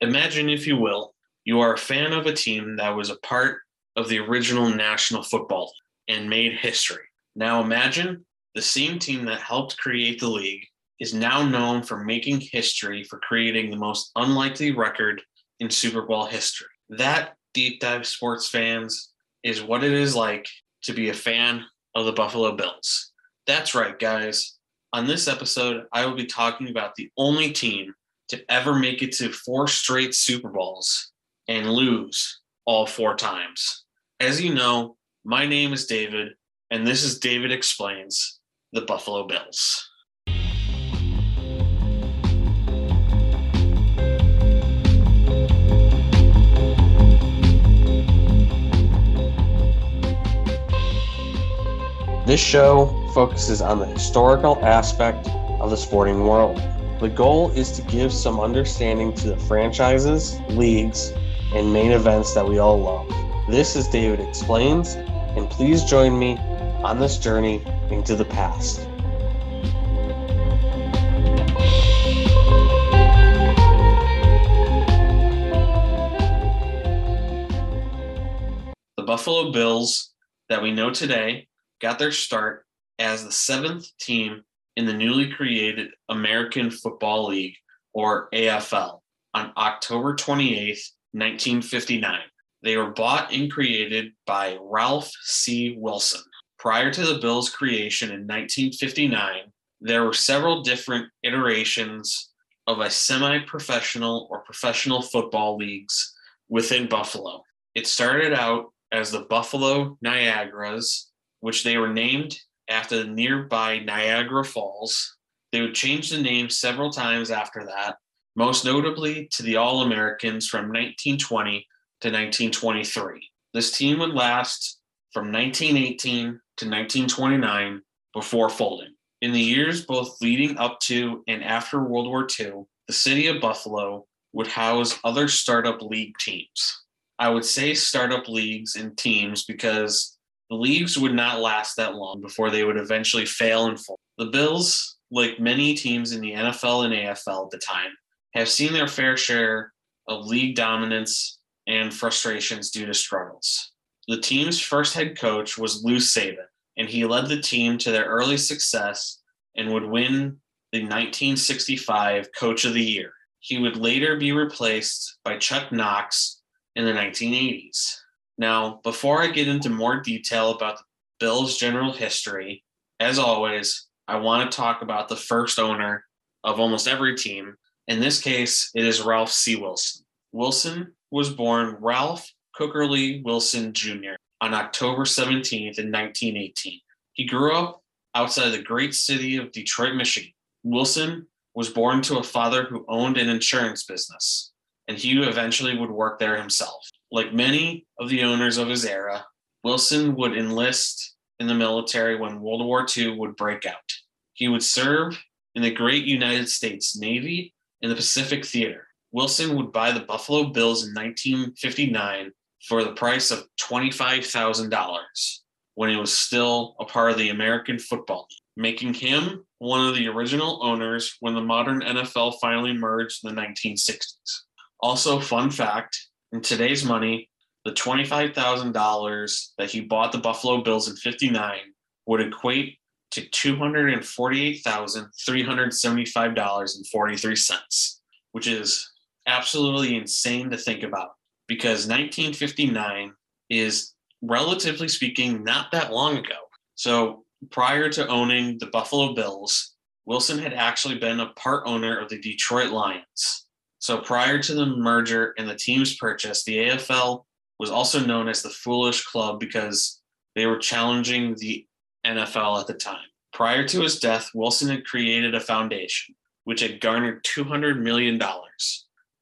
Imagine, if you will, you are a fan of a team that was a part of the original National Football and made history. Now imagine the same team that helped create the league is now known for making history for creating the most unlikely record in Super Bowl history. That, deep dive sports fans, is what it is like to be a fan of the Buffalo Bills. That's right, guys. On this episode, I will be talking about the only team to ever make it to four straight Super Bowls and lose all four times. As you know, my name is David, and this is David Explains the Buffalo Bills. This show focuses on the historical aspect of the sporting world. The goal is to give some understanding to the franchises, leagues, and main events that we all love. This is David Explains, and please join me on this journey into the past. The Buffalo Bills that we know today got their start as the seventh team in the newly created American Football League, or AFL, on October 28, 1959. They were bought and created by Ralph C. Wilson. Prior to the Bills' creation in 1959, there were several different iterations of a semi professional or professional football leagues within Buffalo. It started out as the Buffalo Niagaras, which they were named after the nearby Niagara Falls. They would change the name several times after that, most notably to the All Americans from 1920 to 1923. This team would last from 1918 to 1929 before folding. In the years both leading up to and after World War II, the city of Buffalo would house other startup league teams. I would say startup leagues and teams because the leagues would not last that long before they would eventually fail and fall. The Bills, like many teams in the NFL and AFL at the time, have seen their fair share of league dominance and frustrations due to struggles. The team's first head coach was Lou Saban, and he led the team to their early success and would win the 1965 Coach of the Year. He would later be replaced by Chuck Knox in the 1980s. Now, before I get into more detail about the Bills' general history, as always, I want to talk about the first owner of almost every team. In this case, it is Ralph C. Wilson. Wilson was born Ralph Cookerly Wilson Jr. on October 17th in 1918. He grew up outside the great city of Detroit, Michigan. Wilson was born to a father who owned an insurance business, and he eventually would work there himself. Like many of the owners of his era, Wilson would enlist in the military when World War II would break out. He would serve in the great United States Navy and the Pacific Theater. Wilson would buy the Buffalo Bills in 1959 for the price of $25,000 when it was still a part of the American Football League, making him one of the original owners when the modern NFL finally merged in the 1960s. Also, fun fact in today's money, the $25,000 that he bought the Buffalo Bills in 59 would equate to $248,375.43, which is absolutely insane to think about because 1959 is, relatively speaking, not that long ago. So prior to owning the Buffalo Bills, Wilson had actually been a part owner of the Detroit Lions. So prior to the merger and the team's purchase, the AFL was also known as the Foolish Club because they were challenging the NFL at the time. Prior to his death, Wilson had created a foundation which had garnered $200 million.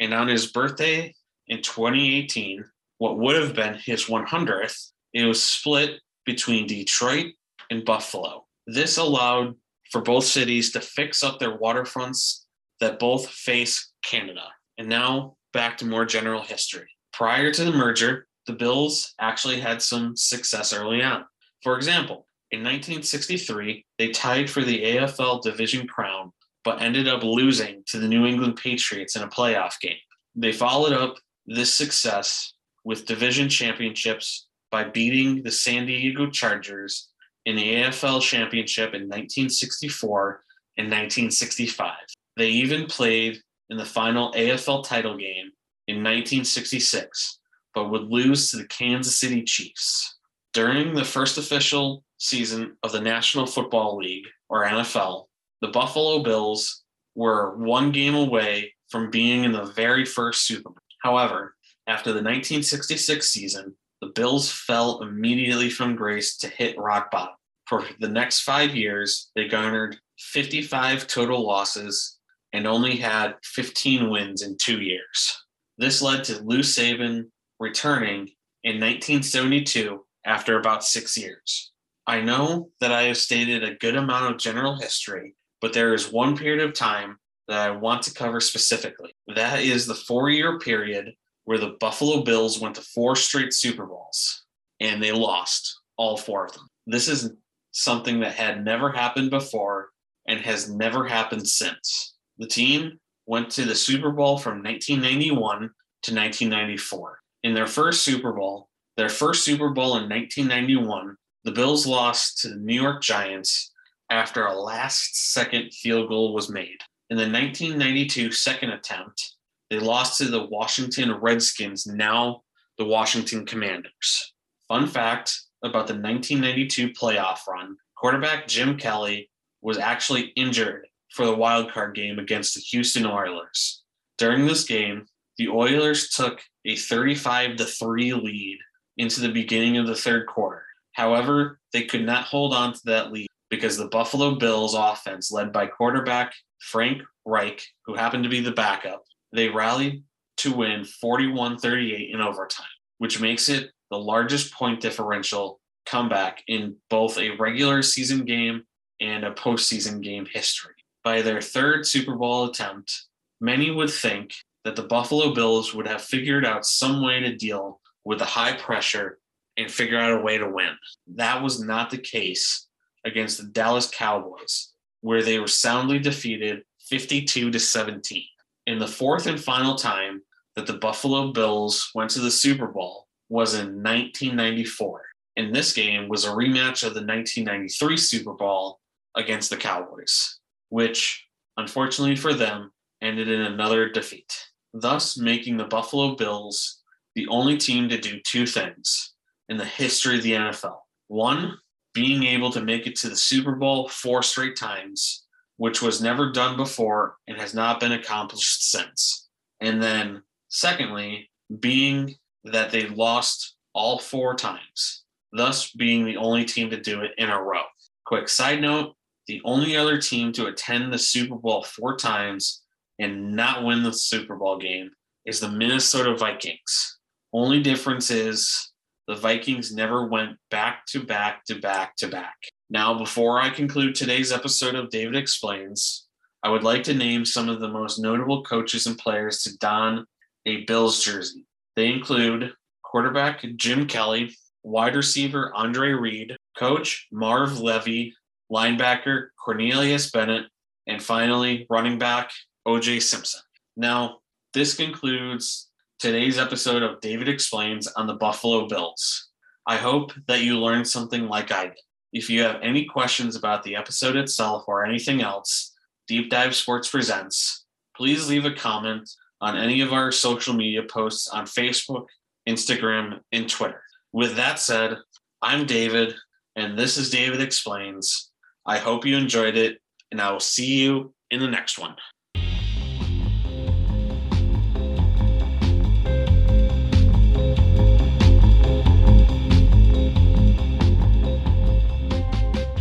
And on his birthday in 2018, what would have been his 100th, it was split between Detroit and Buffalo. This allowed for both cities to fix up their waterfronts that both face Canada. And now back to more general history. Prior to the merger, the Bills actually had some success early on. For example, in 1963, they tied for the AFL division crown, but ended up losing to the New England Patriots in a playoff game. They followed up this success with division championships by beating the San Diego Chargers in the AFL Championship in 1964 and 1965. They even played in the final AFL title game in 1966, but would lose to the Kansas City Chiefs. During the first official season of the National Football League, or NFL, the Buffalo Bills were one game away from being in the very first Super Bowl. However, after the 1966 season, the Bills fell immediately from grace to hit rock bottom. For the next five years, they garnered 55 total losses and only had 15 wins in two years. This led to Lou Saban returning in 1972 after about six years. I know that I have stated a good amount of general history, but there is one period of time that I want to cover specifically. That is the four year period where the Buffalo Bills went to four straight Super Bowls and they lost all four of them. This is something that had never happened before and has never happened since. The team went to the Super Bowl from 1991 to 1994. In their first Super Bowl, their first Super Bowl in 1991, the Bills lost to the New York Giants after a last second field goal was made. In the 1992 second attempt, they lost to the Washington Redskins, now the Washington Commanders. Fun fact about the 1992 playoff run quarterback Jim Kelly was actually injured for the wild card game against the Houston Oilers. During this game, the Oilers took a 35 to 3 lead into the beginning of the third quarter. However, they could not hold on to that lead because the Buffalo Bills offense, led by quarterback Frank Reich, who happened to be the backup, they rallied to win 41 38 in overtime, which makes it the largest point differential comeback in both a regular season game and a postseason game history. By their third Super Bowl attempt, many would think that the Buffalo Bills would have figured out some way to deal with the high pressure and figure out a way to win. That was not the case against the Dallas Cowboys, where they were soundly defeated 52 to 17. In the fourth and final time that the Buffalo Bills went to the Super Bowl was in 1994. And this game was a rematch of the 1993 Super Bowl against the Cowboys, which unfortunately for them ended in another defeat, thus making the Buffalo Bills the only team to do two things in the history of the NFL. One, being able to make it to the Super Bowl four straight times, which was never done before and has not been accomplished since. And then, secondly, being that they lost all four times, thus being the only team to do it in a row. Quick side note the only other team to attend the Super Bowl four times and not win the Super Bowl game is the Minnesota Vikings. Only difference is the Vikings never went back to back to back to back. Now, before I conclude today's episode of David Explains, I would like to name some of the most notable coaches and players to don a Bills jersey. They include quarterback Jim Kelly, wide receiver Andre Reed, coach Marv Levy, linebacker Cornelius Bennett, and finally running back OJ Simpson. Now, this concludes today's episode of David Explains on the Buffalo Bills. I hope that you learned something like I did. If you have any questions about the episode itself or anything else, Deep Dive Sports Presents, please leave a comment on any of our social media posts on Facebook, Instagram, and Twitter. With that said, I'm David, and this is David Explains. I hope you enjoyed it, and I will see you in the next one.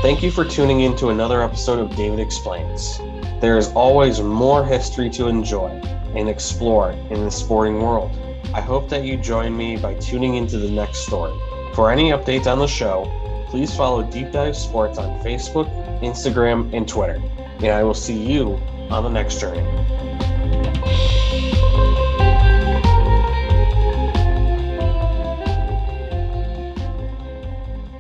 Thank you for tuning in to another episode of David Explains. There is always more history to enjoy and explore in the sporting world. I hope that you join me by tuning into the next story. For any updates on the show, please follow Deep Dive Sports on Facebook, Instagram, and Twitter. And I will see you on the next journey.